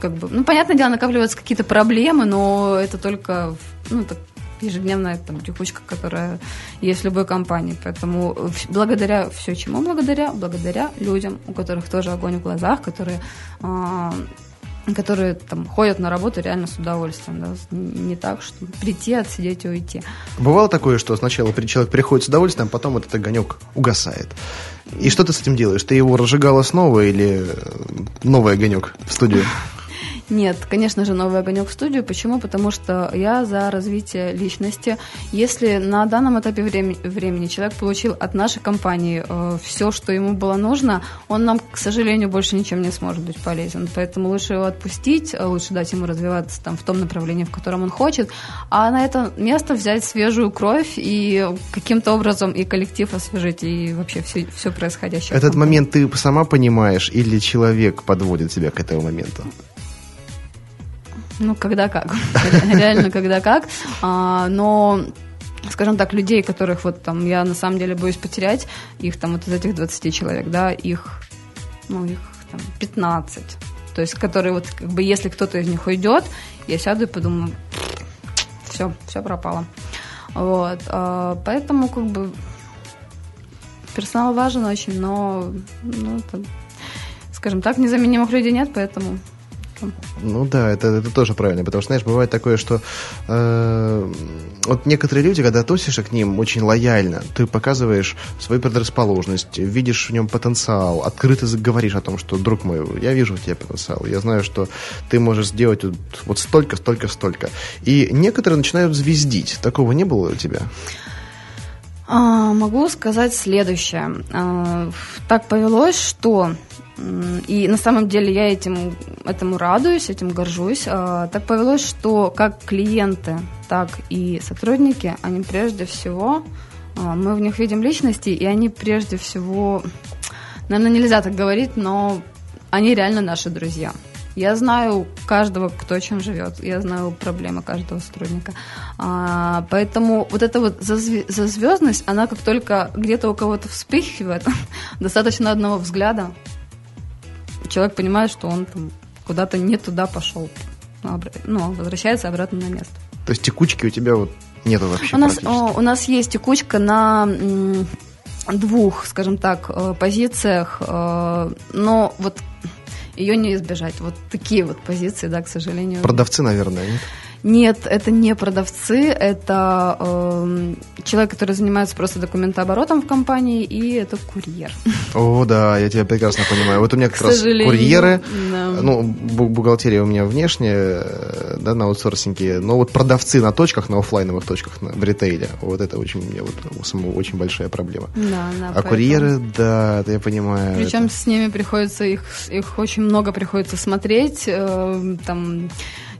как бы, ну, понятное дело, накапливаются какие-то проблемы, но это только, ну, так ежедневная там текучка, которая есть в любой компании. Поэтому благодаря все чему благодаря? Благодаря людям, у которых тоже огонь в глазах, которые а, которые там ходят на работу реально с удовольствием, да, не так, что прийти, отсидеть и уйти. Бывало такое, что сначала человек приходит с удовольствием, а потом этот огонек угасает. И что ты с этим делаешь? Ты его разжигала снова или новый огонек в студию? Нет, конечно же, новый огонек в студию. Почему? Потому что я за развитие личности. Если на данном этапе времени, времени человек получил от нашей компании э, все, что ему было нужно, он нам, к сожалению, больше ничем не сможет быть полезен. Поэтому лучше его отпустить, э, лучше дать ему развиваться там, в том направлении, в котором он хочет, а на это место взять свежую кровь и каким-то образом и коллектив освежить, и вообще все, все происходящее. Этот момент ты сама понимаешь или человек подводит тебя к этому моменту? Ну, когда как. Реально, когда как. А, но скажем так, людей, которых вот там я на самом деле боюсь потерять, их там вот из этих 20 человек, да, их, ну, их там 15. То есть, которые вот, как бы, если кто-то из них уйдет, я сяду и подумаю, все, все пропало. Вот, а, поэтому, как бы, персонал важен очень, но, ну, там, скажем так, незаменимых людей нет, поэтому ну да, это, это тоже правильно, потому что, знаешь, бывает такое, что э, вот некоторые люди, когда относишься к ним очень лояльно, ты показываешь свою предрасположенность, видишь в нем потенциал, открыто говоришь о том, что, друг мой, я вижу в тебе потенциал, я знаю, что ты можешь сделать вот, вот столько, столько, столько. И некоторые начинают звездить. Такого не было у тебя? А, могу сказать следующее. А, так повелось, что и на самом деле я этим, этому радуюсь, этим горжусь. А, так повелось, что как клиенты, так и сотрудники, они прежде всего, а, мы в них видим личности, и они прежде всего, наверное, нельзя так говорить, но они реально наши друзья. Я знаю каждого, кто чем живет. Я знаю проблемы каждого сотрудника. А, поэтому вот эта вот зазвездность, она как только где-то у кого-то вспыхивает, достаточно одного взгляда, человек понимает, что он там куда-то не туда пошел. Ну, ну, возвращается обратно на место. То есть текучки у тебя вот нету вообще у нас, о, у нас есть текучка на двух, скажем так, э, позициях, э, но вот ее не избежать. Вот такие вот позиции, да, к сожалению. Продавцы, наверное, нет? Нет, это не продавцы, это э, человек, который занимается просто документооборотом в компании, и это курьер. О, да, я тебя прекрасно понимаю. Вот у меня как раз курьеры, да. ну, бухгалтерия у меня внешняя, э, да, на аутсорсинге, но вот продавцы на точках, на офлайновых точках на, в ритейле, вот это очень у меня вот самого очень большая проблема. Да, да. А поэтому... курьеры, да, это я понимаю. Причем это... с ними приходится, их, их очень много приходится смотреть, э, там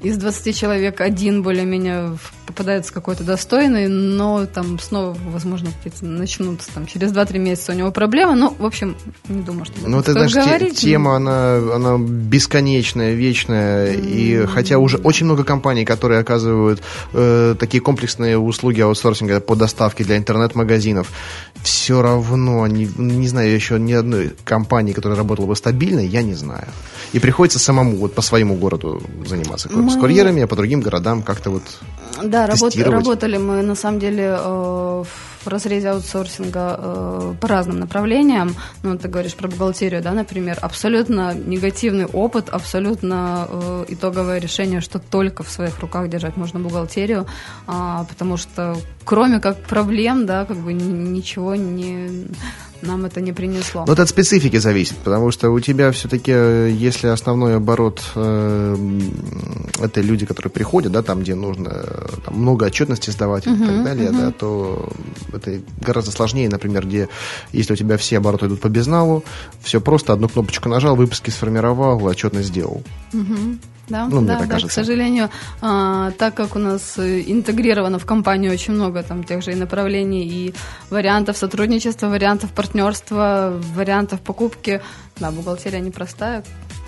из 20 человек один более-менее попадается какой-то достойный, но там снова, возможно, какие-то начнутся там через 2-3 месяца у него проблемы. Ну, в общем, не думаю, что Ну, это даже говорить. тема, она, она бесконечная, вечная. Mm-hmm. И хотя уже очень много компаний, которые оказывают э, такие комплексные услуги аутсорсинга по доставке для интернет-магазинов, все равно, не, не знаю еще ни одной компании, которая работала бы стабильно, я не знаю. И приходится самому вот по своему городу заниматься. Мы... С курьерами, а по другим городам как-то вот Да, работ, работали мы на самом деле э, в разрезе аутсорсинга э, по разным направлениям. Ну, ты говоришь про бухгалтерию, да, например. Абсолютно негативный опыт, абсолютно э, итоговое решение, что только в своих руках держать можно бухгалтерию, э, потому что кроме как проблем, да, как бы ничего не нам это не принесло. Но это от специфики зависит, потому что у тебя все-таки, если основной оборот э, это люди, которые приходят, да, там, где нужно там, много отчетности сдавать uh-huh, и так далее, uh-huh. да, то это гораздо сложнее, например, где если у тебя все обороты идут по безналу, все просто одну кнопочку нажал, выпуски сформировал, отчетность сделал. Uh-huh. Да, ну, да, да, к сожалению, а, так как у нас интегрировано в компанию очень много там тех же и направлений, и вариантов сотрудничества, вариантов партнерства, вариантов покупки, да, бухгалтерия непростая,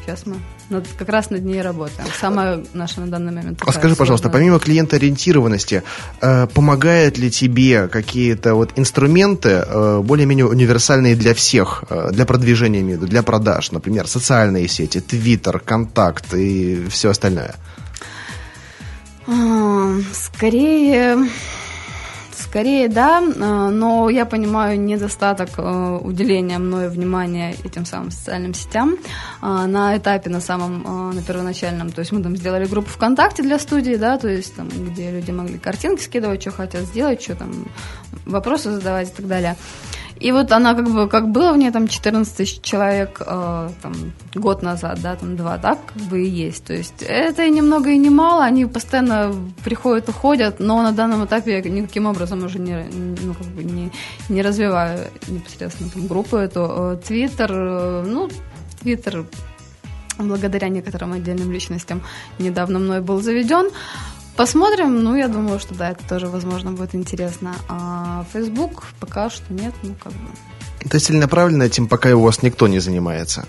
сейчас мы над, как раз над ней работаем. Самая наша на данный момент. А скажи, пожалуйста, помимо клиентоориентированности, э, помогают ли тебе какие-то вот инструменты э, более-менее универсальные для всех, э, для продвижения МИДа, для продаж, например, социальные сети, Твиттер, Контакт и все остальное? А, скорее Скорее, да, э, но я понимаю недостаток э, уделения мною внимания этим самым социальным сетям э, на этапе, на самом, на первоначальном. То есть мы там сделали группу ВКонтакте для студии, да, то есть там, где люди могли картинки скидывать, что хотят сделать, что там, вопросы задавать и так далее. И вот она как бы, как было в ней там 14 тысяч человек э, там, год назад, да, там два, так как бы и есть. То есть это и немного, и не мало, они постоянно приходят, уходят, но на данном этапе я никаким образом уже не, ну, как бы не, не развиваю непосредственно там группу эту. Твиттер, э, ну, Твиттер благодаря некоторым отдельным личностям недавно мной был заведен. Посмотрим, ну, я думаю, что да, это тоже, возможно, будет интересно. А Facebook пока что нет, ну, как бы... То есть целенаправленно этим пока у вас никто не занимается?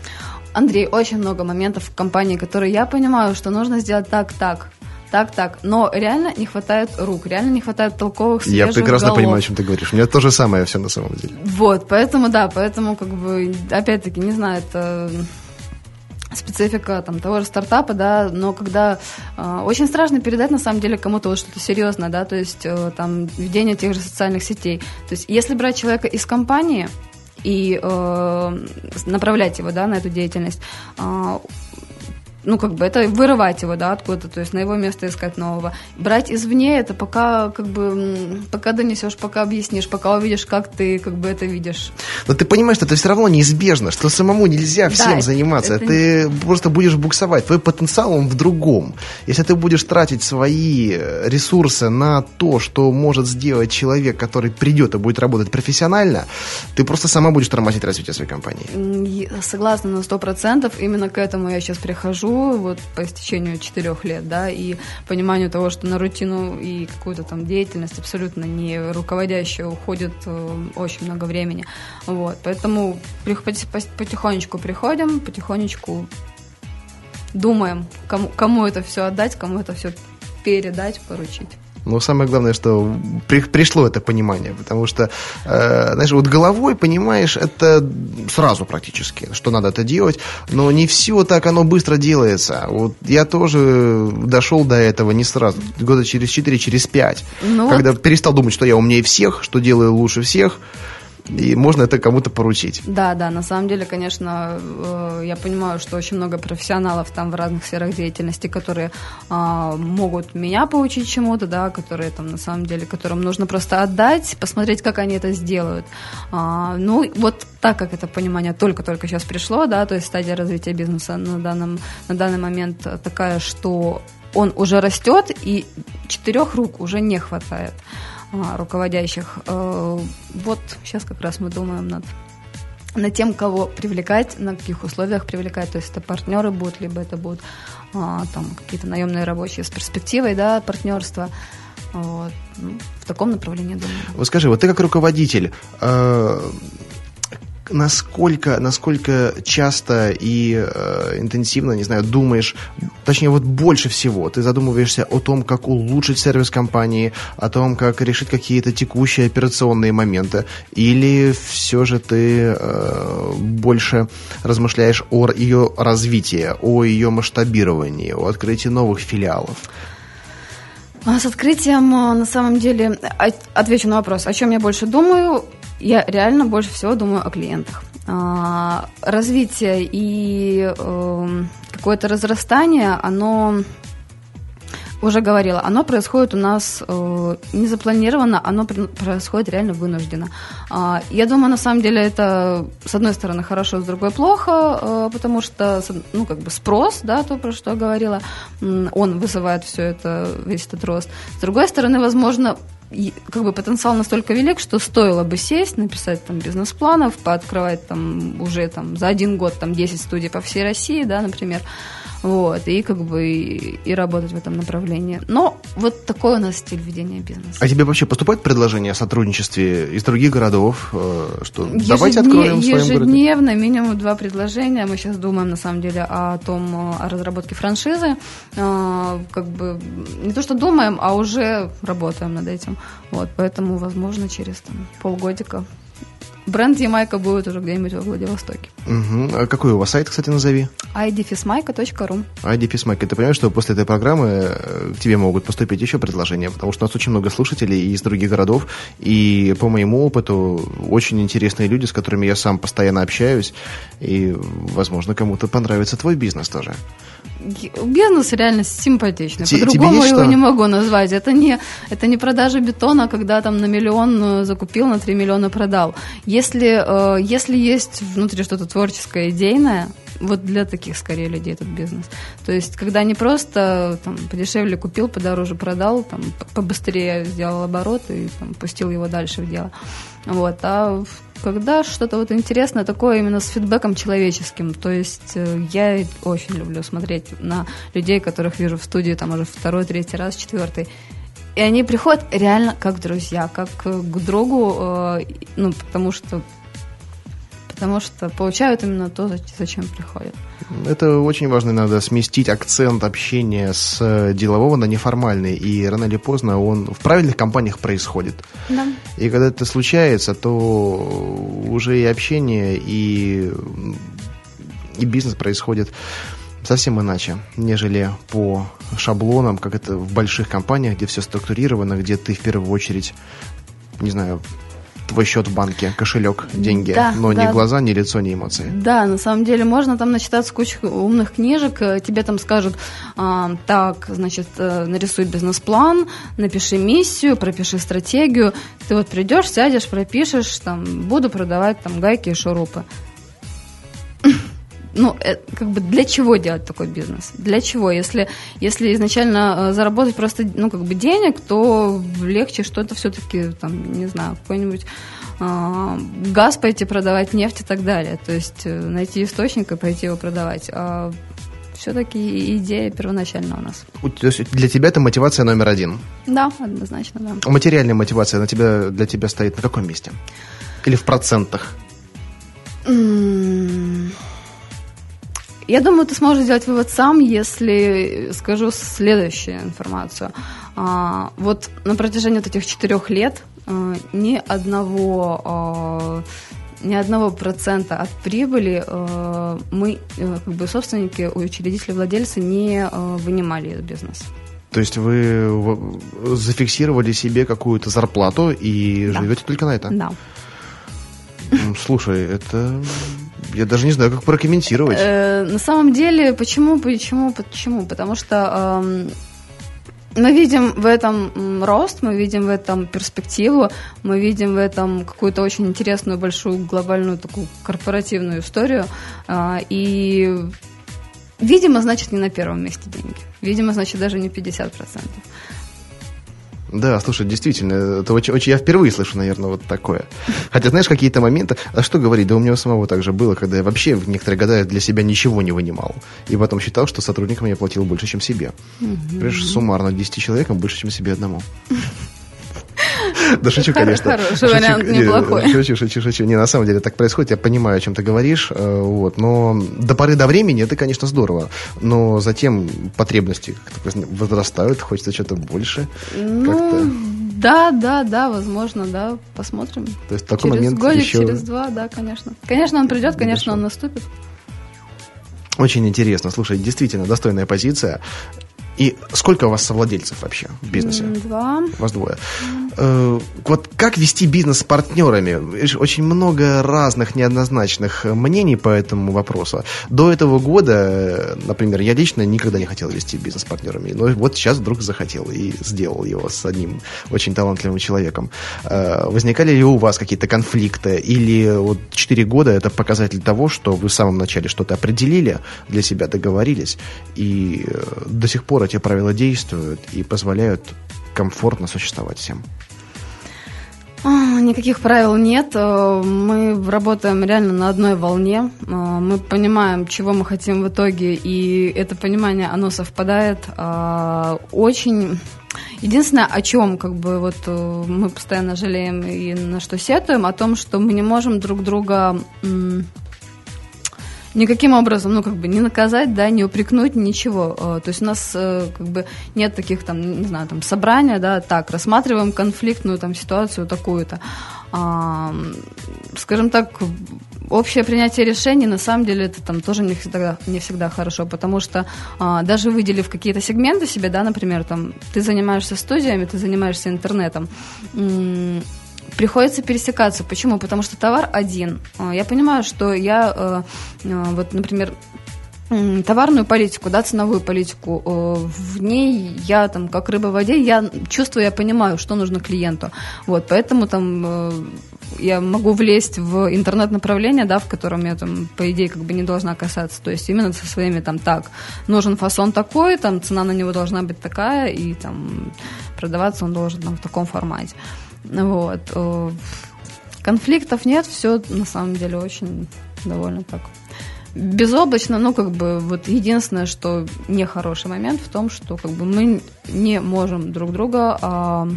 Андрей, очень много моментов в компании, которые я понимаю, что нужно сделать так, так, так, так. Но реально не хватает рук, реально не хватает толковых Я прекрасно голов. понимаю, о чем ты говоришь. У меня то же самое все на самом деле. Вот, поэтому, да, поэтому, как бы, опять-таки, не знаю, это специфика там, того же стартапа, да, но когда э, очень страшно передать на самом деле кому-то вот что-то серьезное, да, то есть э, там ведение тех же социальных сетей. То есть если брать человека из компании и э, направлять его, да, на эту деятельность, э, ну, как бы это вырывать его, да, откуда-то, то есть на его место искать нового. Брать извне это пока, как бы, пока донесешь, пока объяснишь, пока увидишь, как ты, как бы, это видишь. Но ты понимаешь, что это все равно неизбежно, что самому нельзя всем да, заниматься. Это... Ты просто будешь буксовать. Твой потенциал, он в другом. Если ты будешь тратить свои ресурсы на то, что может сделать человек, который придет и будет работать профессионально, ты просто сама будешь тормозить развитие своей компании. Согласна на сто процентов. Именно к этому я сейчас прихожу вот по истечению четырех лет, да, и пониманию того, что на рутину и какую-то там деятельность абсолютно не руководящую уходит э, очень много времени, вот, поэтому потихонечку приходим, потихонечку думаем, кому, кому это все отдать, кому это все передать, поручить. Но самое главное, что при, пришло это понимание, потому что, э, знаешь, вот головой понимаешь это сразу практически, что надо это делать, но не все так оно быстро делается. Вот я тоже дошел до этого не сразу, года через 4, через 5, ну когда вот... перестал думать, что я умнее всех, что делаю лучше всех, и можно это кому-то поручить. Да, да, на самом деле, конечно, э, я понимаю, что очень много профессионалов там в разных сферах деятельности, которые а, могут меня поучить чему-то, да, которые там на самом деле, которым нужно просто отдать, посмотреть, как они это сделают. А, ну, вот так как это понимание только-только сейчас пришло, да, то есть стадия развития бизнеса на, данном, на данный момент такая, что он уже растет, и четырех рук уже не хватает. А, руководящих. Э, вот сейчас как раз мы думаем над над тем, кого привлекать, на каких условиях привлекать, то есть это партнеры будут, либо это будут а, там какие-то наемные рабочие с перспективой, да, партнерства. Вот. Ну, в таком направлении думаю. Вот скажи, вот ты как руководитель, э, насколько, насколько часто и э, интенсивно, не знаю, думаешь, точнее, вот больше всего ты задумываешься о том, как улучшить сервис компании, о том, как решить какие-то текущие операционные моменты, или все же ты э, больше размышляешь о ее развитии, о ее масштабировании, о открытии новых филиалов? А с открытием, э, на самом деле, отвечу на вопрос, о чем я больше думаю я реально больше всего думаю о клиентах. А, развитие и э, какое-то разрастание, оно уже говорила, оно происходит у нас э, э, не запланировано, оно происходит реально вынужденно. А, я думаю, на самом деле это, с одной стороны, хорошо, с другой плохо, э, потому что, ну, как бы спрос, да, то, про что я говорила, он вызывает все это, весь этот рост. С другой стороны, возможно, как бы потенциал настолько велик, что стоило бы сесть, написать там бизнес-планов, пооткрывать там уже там за один год там 10 студий по всей России, да, например, вот, и как бы и, и работать в этом направлении. Но вот такой у нас стиль ведения бизнеса. А тебе вообще поступают предложения о сотрудничестве из других городов, э, что Ежедне... давайте откроем в своем городе? Ежедневно, минимум два предложения. Мы сейчас думаем, на самом деле, о том, о разработке франшизы. Э, как бы не то, что думаем, а уже работаем над этим. Вот, поэтому, возможно, через там, полгодика Бренд Ямайка будет уже где-нибудь во Владивостоке. Угу. А какой у вас сайт, кстати, назови? idfismaika.ru idfismaika. Ты понимаешь, что после этой программы э, к тебе могут поступить еще предложения, потому что у нас очень много слушателей из других городов, и по моему опыту очень интересные люди, с которыми я сам постоянно общаюсь, и, возможно, кому-то понравится твой бизнес тоже. Бизнес реально симпатичный. По-другому его что? не могу назвать. Это не, это не продажа бетона, когда там на миллион э, закупил, на 3 миллиона продал. Если, э, если есть внутри что-то творческое, идейное, вот для таких скорее людей этот бизнес. То есть, когда не просто там, подешевле купил, подороже продал, там, побыстрее сделал оборот и там, пустил его дальше в дело. Вот. А когда что-то вот интересное такое именно с фидбэком человеческим, то есть э, я очень люблю смотреть на людей, которых вижу в студии там уже второй, третий раз, четвертый, и они приходят реально как друзья, как к другу, э, ну, потому что потому что получают именно то, зачем приходят. Это очень важно, надо сместить акцент общения с делового на неформальный, и рано или поздно он в правильных компаниях происходит. Да. И когда это случается, то уже и общение, и, и бизнес происходит совсем иначе, нежели по шаблонам, как это в больших компаниях, где все структурировано, где ты в первую очередь, не знаю, твой счет в банке, кошелек, деньги, да, но да. ни глаза, ни лицо, ни эмоции. Да, на самом деле можно там начитаться кучу умных книжек, э, тебе там скажут, а, так, значит, э, нарисуй бизнес-план, напиши миссию, пропиши стратегию, ты вот придешь, сядешь, пропишешь, там, буду продавать там гайки и шурупы ну, э, как бы для чего делать такой бизнес? Для чего? Если, если изначально э, заработать просто, ну, как бы денег, то легче что-то все-таки, там, не знаю, какой-нибудь э, газ пойти продавать, нефть и так далее. То есть э, найти источник и пойти его продавать. А все-таки идея первоначально у нас. То есть для тебя это мотивация номер один? Да, однозначно, да. А материальная мотивация на тебя, для тебя стоит на каком месте? Или в процентах? Я думаю, ты сможешь сделать вывод сам, если скажу следующую информацию. А, вот на протяжении вот этих четырех лет а, ни одного а, ни одного процента от прибыли мы, э, как бы собственники, учредители, владельцы не вынимали из бизнеса. То есть вы зафиксировали себе какую-то зарплату и да. живете только на это? Да. Слушай, это я даже не знаю, как прокомментировать. Э, на самом деле, почему, почему, почему? Потому что э, мы видим в этом рост, мы видим в этом перспективу, мы видим в этом какую-то очень интересную, большую, глобальную такую корпоративную историю. Э, и, видимо, значит, не на первом месте деньги. Видимо, значит, даже не 50%. Да, слушай, действительно, это очень, очень, я впервые слышу, наверное, вот такое. Хотя, знаешь, какие-то моменты, а что говорить, да у меня самого также было, когда я вообще в некоторые года для себя ничего не вынимал. И потом считал, что сотрудникам я платил больше, чем себе. Угу. Понимаешь, суммарно 10 человекам больше, чем себе одному. Да шучу, конечно. Хороший вариант, неплохой. Шучу, шучу, шучу. Не, на самом деле так происходит, я понимаю, о чем ты говоришь, э, вот, но до поры до времени это, конечно, здорово, но затем потребности возрастают, хочется что-то больше. Ну, да, да, да, возможно, да, посмотрим. То есть такой через момент годик, еще... через два, да, конечно. Конечно, он придет, конечно, он наступит. Очень интересно. Слушай, действительно достойная позиция. И сколько у вас совладельцев вообще в бизнесе? Два. У вас двое. Э, вот как вести бизнес с партнерами? Очень много разных неоднозначных мнений по этому вопросу. До этого года, например, я лично никогда не хотел вести бизнес с партнерами. Но вот сейчас вдруг захотел и сделал его с одним очень талантливым человеком. Э, возникали ли у вас какие-то конфликты? Или вот 4 года это показатель того, что вы в самом начале что-то определили, для себя договорились, и э, до сих пор эти правила действуют и позволяют комфортно существовать всем? А, никаких правил нет. Э, мы работаем реально на одной волне. Э, мы понимаем, чего мы хотим в итоге, и это понимание, оно совпадает. Э, очень Единственное, о чем как бы вот мы постоянно жалеем и на что сетуем, о том, что мы не можем друг друга никаким образом, ну, как бы не наказать, да, не упрекнуть, ничего. Э, то есть у нас э, как бы нет таких там, не знаю, там собрания, да, так, рассматриваем конфликтную там ситуацию такую-то. А, скажем так, общее принятие решений, на самом деле, это там тоже не всегда, не всегда хорошо, потому что а, даже выделив какие-то сегменты себе, да, например, там, ты занимаешься студиями, ты занимаешься интернетом, приходится пересекаться. Почему? Потому что товар один. А, я понимаю, что я, э, э, вот, например, товарную политику, да, ценовую политику, э, в ней я там как рыба в воде, я чувствую, я понимаю, что нужно клиенту. Вот, поэтому там я могу влезть в интернет-направление, да, в котором я там, по идее, как бы не должна касаться. То есть именно со своими там так, нужен фасон такой, там цена на него должна быть такая, и там продаваться он должен там в таком формате. Вот. Э, конфликтов нет, все на самом деле очень довольно так безоблачно, ну, как бы, вот единственное, что нехороший момент в том, что, как бы, мы не можем друг друга а,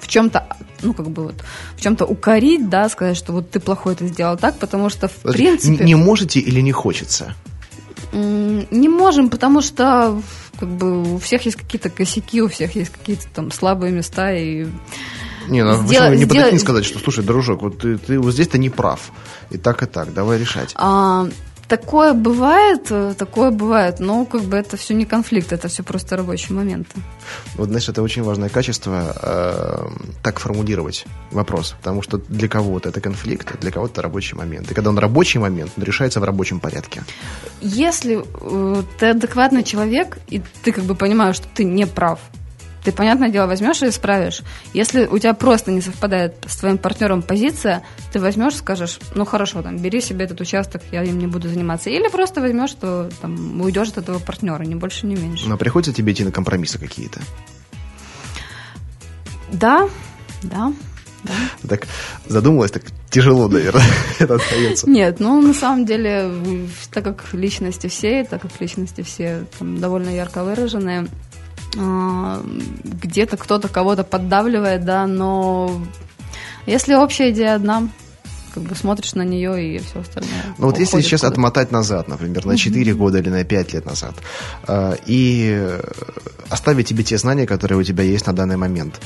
в чем-то, ну, как бы, вот, в чем-то укорить, да, сказать, что вот ты плохой это сделал так, потому что, в принципе... Не можете или не хочется? Не можем, потому что как бы у всех есть какие-то косяки, у всех есть какие-то там слабые места и не, ну сдел... почему не сдел... подойти сказать, что слушай, дружок, вот ты, ты вот здесь-то не прав. И так, и так, давай решать. А, такое бывает, э, такое бывает, но как бы это все не конфликт, это все просто рабочие моменты. Вот, знаешь, это очень важное качество, э, так формулировать вопрос, потому что для кого-то это конфликт, а для кого-то это рабочий момент. И когда он рабочий момент, он решается в рабочем порядке. Если э, ты адекватный человек, и ты как бы понимаешь, что ты не прав, ты, понятное дело, возьмешь и исправишь. Если у тебя просто не совпадает с твоим партнером позиция, ты возьмешь, скажешь, ну хорошо, там, бери себе этот участок, я им не буду заниматься. Или просто возьмешь, что там уйдешь от этого партнера, ни больше, ни меньше. Но приходится тебе идти на компромиссы какие-то? Да, да. Да. Так задумалась, так тяжело, наверное, это остается. Нет, ну, на самом деле, так как личности все, так как личности все там, довольно ярко выраженные, где-то кто-то кого-то поддавливает, да, но если общая идея одна, как бы смотришь на нее и все остальное. Ну вот если сейчас куда отмотать назад, например, на 4 года или на 5 лет назад, а, и оставить тебе те знания, которые у тебя есть на данный момент,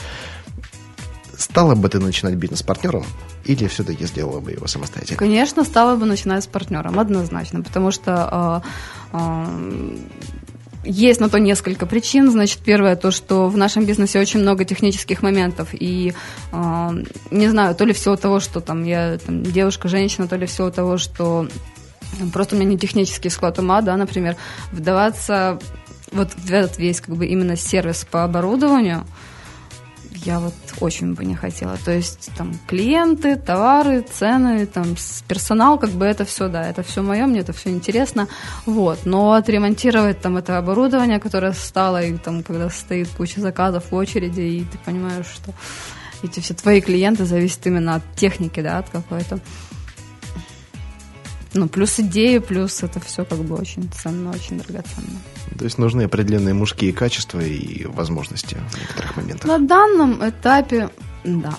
стала бы ты начинать бизнес с партнером или все-таки сделала бы его самостоятельно? Конечно, стала бы начинать с партнером, однозначно, потому что э, э, есть на то несколько причин. Значит, первое то, что в нашем бизнесе очень много технических моментов. И э, не знаю, то ли всего того, что там я там, девушка, женщина, то ли всего того, что просто у меня не технический склад ума, да, например, вдаваться вот в этот весь как бы именно сервис по оборудованию – я вот очень бы не хотела. То есть там клиенты, товары, цены, там персонал, как бы это все, да, это все мое, мне это все интересно. Вот. Но отремонтировать там это оборудование, которое стало, и там, когда стоит куча заказов в очереди, и ты понимаешь, что эти все твои клиенты зависят именно от техники, да, от какой-то. Ну, плюс идеи, плюс это все как бы очень ценно, очень драгоценно. То есть нужны определенные мужские качества и возможности в некоторых моментах. На данном этапе, да.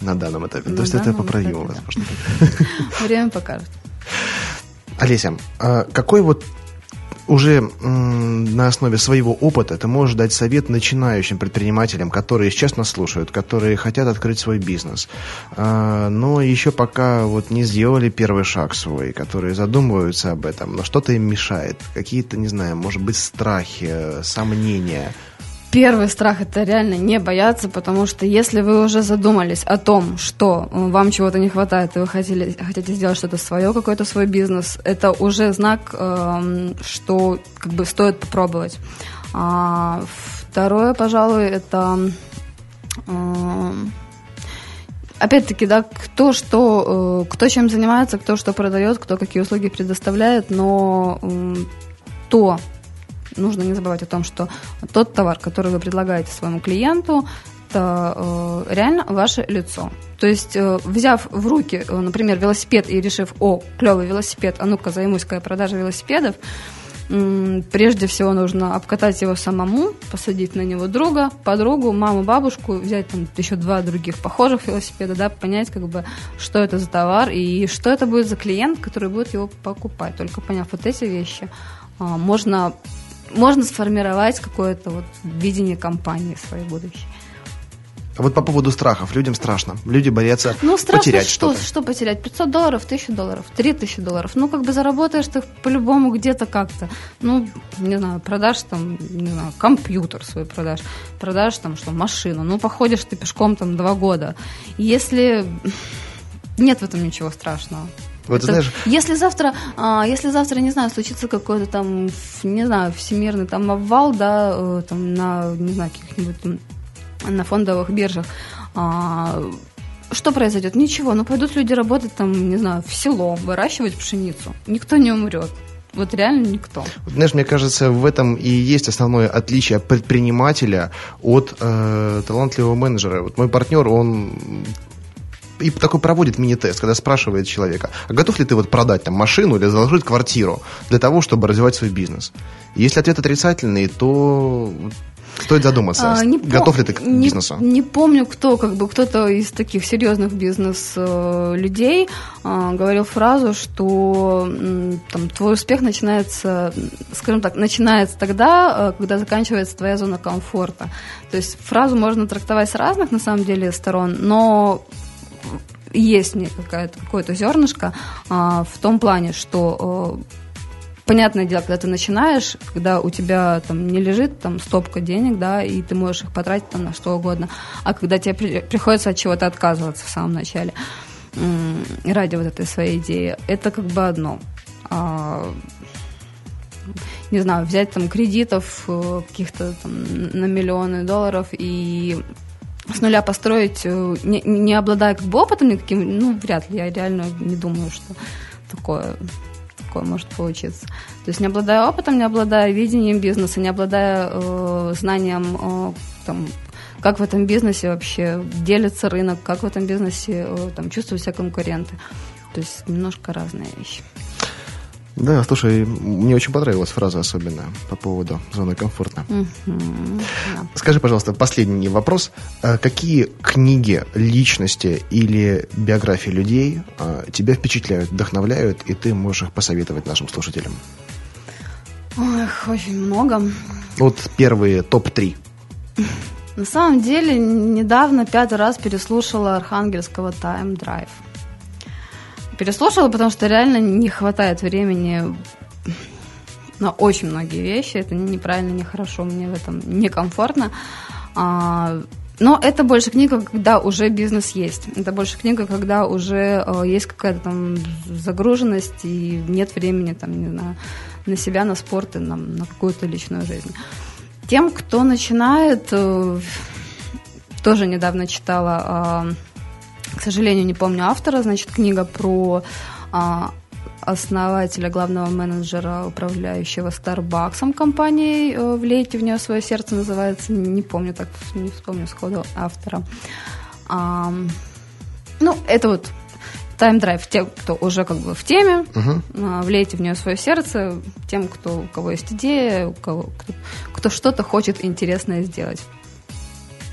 На данном этапе. На То есть это поправимо, этапе, возможно. Время покажет. Олеся, а какой вот уже на основе своего опыта ты можешь дать совет начинающим предпринимателям, которые сейчас нас слушают, которые хотят открыть свой бизнес, а, но еще пока вот не сделали первый шаг свой, которые задумываются об этом, но что-то им мешает, какие-то, не знаю, может быть, страхи, сомнения – Первый страх это реально не бояться, потому что если вы уже задумались о том, что э, вам чего-то не хватает, и вы хотели, хотите сделать что-то свое, какой-то свой бизнес, это уже знак, э, что как бы стоит попробовать. А, второе, пожалуй, это э, опять-таки, да, кто что, э, кто чем занимается, кто что продает, кто какие услуги предоставляет, но то, нужно не забывать о том, что тот товар, который вы предлагаете своему клиенту, это э, реально ваше лицо. То есть, э, взяв в руки, э, например, велосипед и решив, о, клевый велосипед, а ну-ка займусь-ка продажей велосипедов, прежде всего нужно обкатать его самому, посадить на него друга, подругу, маму, бабушку, взять там еще два других похожих велосипеда, да, понять, как бы, что это за товар и что это будет за клиент, который будет его покупать. Только поняв вот эти вещи, а, можно можно сформировать какое-то вот видение компании своей будущей. А вот по поводу страхов. Людям страшно. Люди боятся ну, страшно потерять что, что-то. Что потерять? 500 долларов, 1000 долларов, 3000 долларов. Ну, как бы заработаешь ты по-любому где-то как-то. Ну, не знаю, продашь там, не знаю, компьютер свой продашь. Продашь там, что, машину. Ну, походишь ты пешком там два года. Если... Нет в этом ничего страшного. Вот, это, знаешь... Если завтра, а, если завтра, не знаю, случится какой-то там, не знаю, всемирный там обвал, да, э, там на, не знаю, каких-нибудь на фондовых биржах, а, что произойдет? Ничего, но пойдут люди работать там, не знаю, в село, выращивать пшеницу. Никто не умрет. Вот реально никто. Знаешь, мне кажется, в этом и есть основное отличие предпринимателя от э, талантливого менеджера. Вот мой партнер, он и такой проводит мини-тест, когда спрашивает человека, а готов ли ты вот продать там машину или заложить квартиру для того, чтобы развивать свой бизнес? Если ответ отрицательный, то Стоит задуматься, а, не готов ли ты к не, бизнесу? Не помню, кто, как бы кто-то из таких серьезных бизнес-людей а, говорил фразу, что там, твой успех начинается, скажем так, начинается тогда, а, когда заканчивается твоя зона комфорта. То есть фразу можно трактовать с разных, на самом деле, сторон, но есть мне какое-то зернышко а, в том плане, что а, понятное дело, когда ты начинаешь, когда у тебя там не лежит там стопка денег, да, и ты можешь их потратить там на что угодно, а когда тебе при, приходится от чего-то отказываться в самом начале ради вот этой своей идеи, это как бы одно. А, не знаю, взять там кредитов э, каких-то там на миллионы долларов и с нуля построить, э, не, не обладая как бы опытом никаким, ну, вряд ли, я реально не думаю, что такое, такое может получиться. То есть не обладая опытом, не обладая видением бизнеса, не обладая э, знанием, э, там, как в этом бизнесе вообще делится рынок, как в этом бизнесе э, там, чувствуют себя конкуренты. То есть немножко разные вещи. Да, слушай, мне очень понравилась фраза особенно по поводу зоны комфорта. Mm-hmm. Скажи, пожалуйста, последний вопрос. А какие книги, личности или биографии людей а, тебя впечатляют, вдохновляют, и ты можешь их посоветовать нашим слушателям? Ох, очень много. Вот первые топ-3. На самом деле, недавно пятый раз переслушала Архангельского Time Drive переслушала, потому что реально не хватает времени на очень многие вещи. Это неправильно, нехорошо, мне в этом некомфортно. А, но это больше книга, когда уже бизнес есть. Это больше книга, когда уже э, есть какая-то там загруженность и нет времени там, не знаю, на себя, на спорт и на, на какую-то личную жизнь. Тем, кто начинает, э, тоже недавно читала э, к сожалению, не помню автора, значит, книга про а, основателя, главного менеджера, управляющего Starbucks компанией э, «Влейте в нее свое сердце» называется, не помню, так не вспомню сходу автора. А, ну, это вот тайм-драйв тем, кто уже как бы в теме, uh-huh. влейте в нее свое сердце, тем, кто, у кого есть идея, у кого, кто, кто что-то хочет интересное сделать.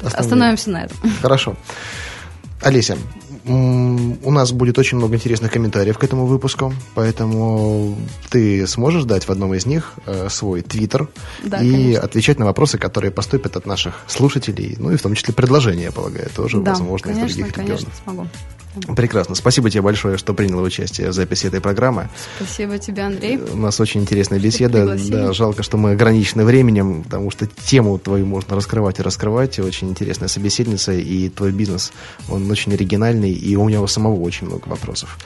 Остановим. Остановимся на этом. Хорошо. Олеся, у нас будет очень много интересных комментариев к этому выпуску, поэтому ты сможешь дать в одном из них э, свой твиттер да, и конечно. отвечать на вопросы, которые поступят от наших слушателей, ну и в том числе предложения, я полагаю, тоже да, возможно конечно, из других регионов. Конечно, смогу. Прекрасно. Спасибо тебе большое, что приняла участие в записи этой программы. Спасибо тебе, Андрей. У нас очень интересная беседа. Да, жалко, что мы ограничены временем, потому что тему твою можно раскрывать и раскрывать. Очень интересная собеседница, и твой бизнес, он очень оригинальный, и у него самого очень много вопросов.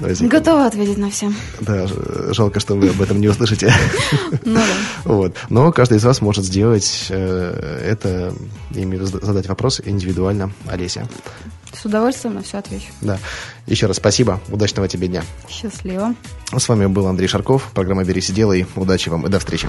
Готова ответить на все. Да, жалко, что вы об этом не услышите. Ну да. Вот. Но каждый из вас может сделать э, это, имею задать вопрос индивидуально Олеся. С удовольствием на все отвечу. Да. Еще раз спасибо. Удачного тебе дня. Счастливо. С вами был Андрей Шарков. Программа «Берись и делай». Удачи вам и до встречи.